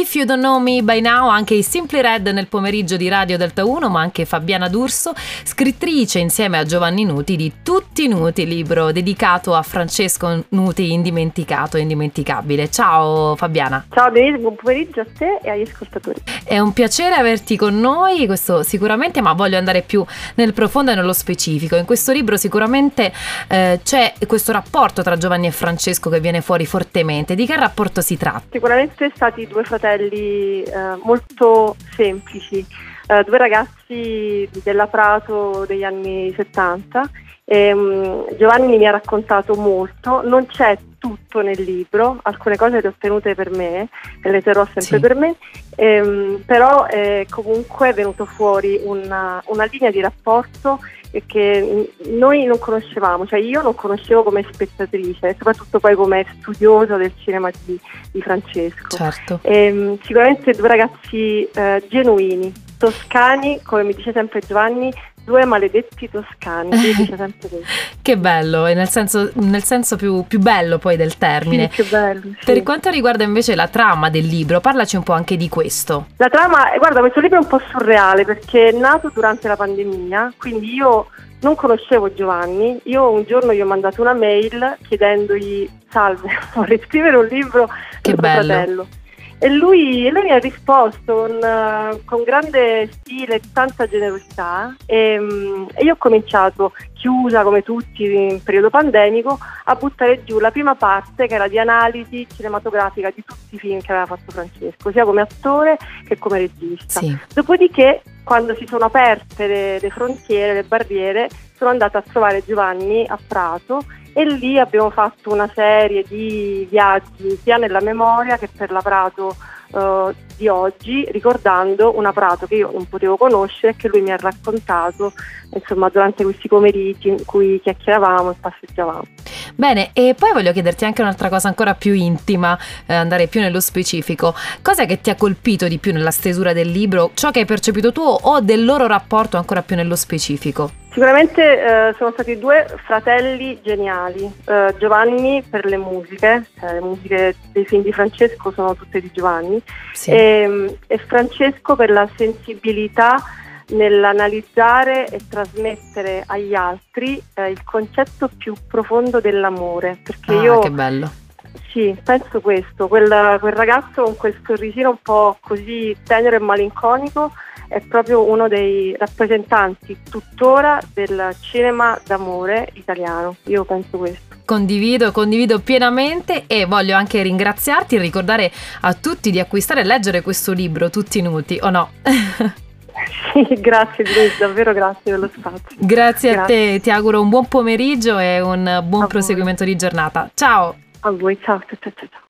If You Don't Know Me By Now, anche i Simply Red nel pomeriggio di Radio Delta 1, ma anche Fabiana D'Urso, scrittrice insieme a Giovanni Nuti di Tutti Nuti, libro dedicato a Francesco Nuti, indimenticato e indimenticabile. Ciao Fabiana. Ciao Denise, buon pomeriggio a te e agli ascoltatori. È un piacere averti con noi, questo sicuramente, ma voglio andare più nel profondo e nello specifico. In questo libro sicuramente eh, c'è questo rapporto tra Giovanni e Francesco che viene fuori fortemente. Di che rapporto si tratta? Sicuramente stati due fratelli fratelli eh, molto semplici, eh, due ragazzi della Prato degli anni 70. E, um, Giovanni mi ha raccontato molto, non c'è tutto nel libro, alcune cose le ho tenute per me e le terrò sempre sì. per me, ehm, però eh, comunque è venuto fuori una, una linea di rapporto che noi non conoscevamo, cioè io non conoscevo come spettatrice, soprattutto poi come studiosa del cinema di, di Francesco. Certo. E, ehm, sicuramente due ragazzi eh, genuini, toscani, come mi dice sempre Giovanni, due maledetti toscani, dice sempre che bello, e nel senso, nel senso più, più, bello poi del termine. Sì, bello, sì. Per quanto riguarda invece la trama del libro, parlaci un po' anche di questo. La trama, guarda, questo libro è un po' surreale perché è nato durante la pandemia, quindi io non conoscevo Giovanni, io un giorno gli ho mandato una mail chiedendogli salve, vorrei scrivere un libro che per bello. fratello. E lui, lui, mi ha risposto con, uh, con grande stile e tanta generosità e, um, e, io ho cominciato, chiusa come tutti in periodo pandemico, a buttare giù la prima parte che era di analisi cinematografica di tutti i film che aveva fatto Francesco, sia come attore che come regista. Sì. Dopodiché, quando si sono aperte le, le frontiere, le barriere, sono andata a trovare Giovanni a Prato e lì abbiamo fatto una serie di viaggi sia nella memoria che per la Prato uh, di oggi, ricordando una Prato che io non potevo conoscere e che lui mi ha raccontato insomma, durante questi pomeriggi in cui chiacchieravamo e passeggiavamo. Bene, e poi voglio chiederti anche un'altra cosa ancora più intima, eh, andare più nello specifico. Cos'è che ti ha colpito di più nella stesura del libro? Ciò che hai percepito tu o del loro rapporto ancora più nello specifico? Sicuramente eh, sono stati due fratelli geniali. Eh, Giovanni per le musiche, cioè le musiche dei film di Francesco sono tutte di Giovanni, sì. e, ehm, e Francesco per la sensibilità nell'analizzare e trasmettere agli altri eh, il concetto più profondo dell'amore. Perché ah, io che bello. Sì, penso questo, quel, quel ragazzo con quel sorrisino un po' così tenero e malinconico è proprio uno dei rappresentanti tuttora del cinema d'amore italiano. Io penso questo. Condivido, condivido pienamente e voglio anche ringraziarti e ricordare a tutti di acquistare e leggere questo libro, Tutti Nuti, o no? Sì, grazie Denise, davvero grazie dello spazio. Grazie, grazie, a te, ti auguro un buon pomeriggio e un buon a proseguimento voi. di giornata. Ciao! A voi, ciao, ciao, ciao. ciao.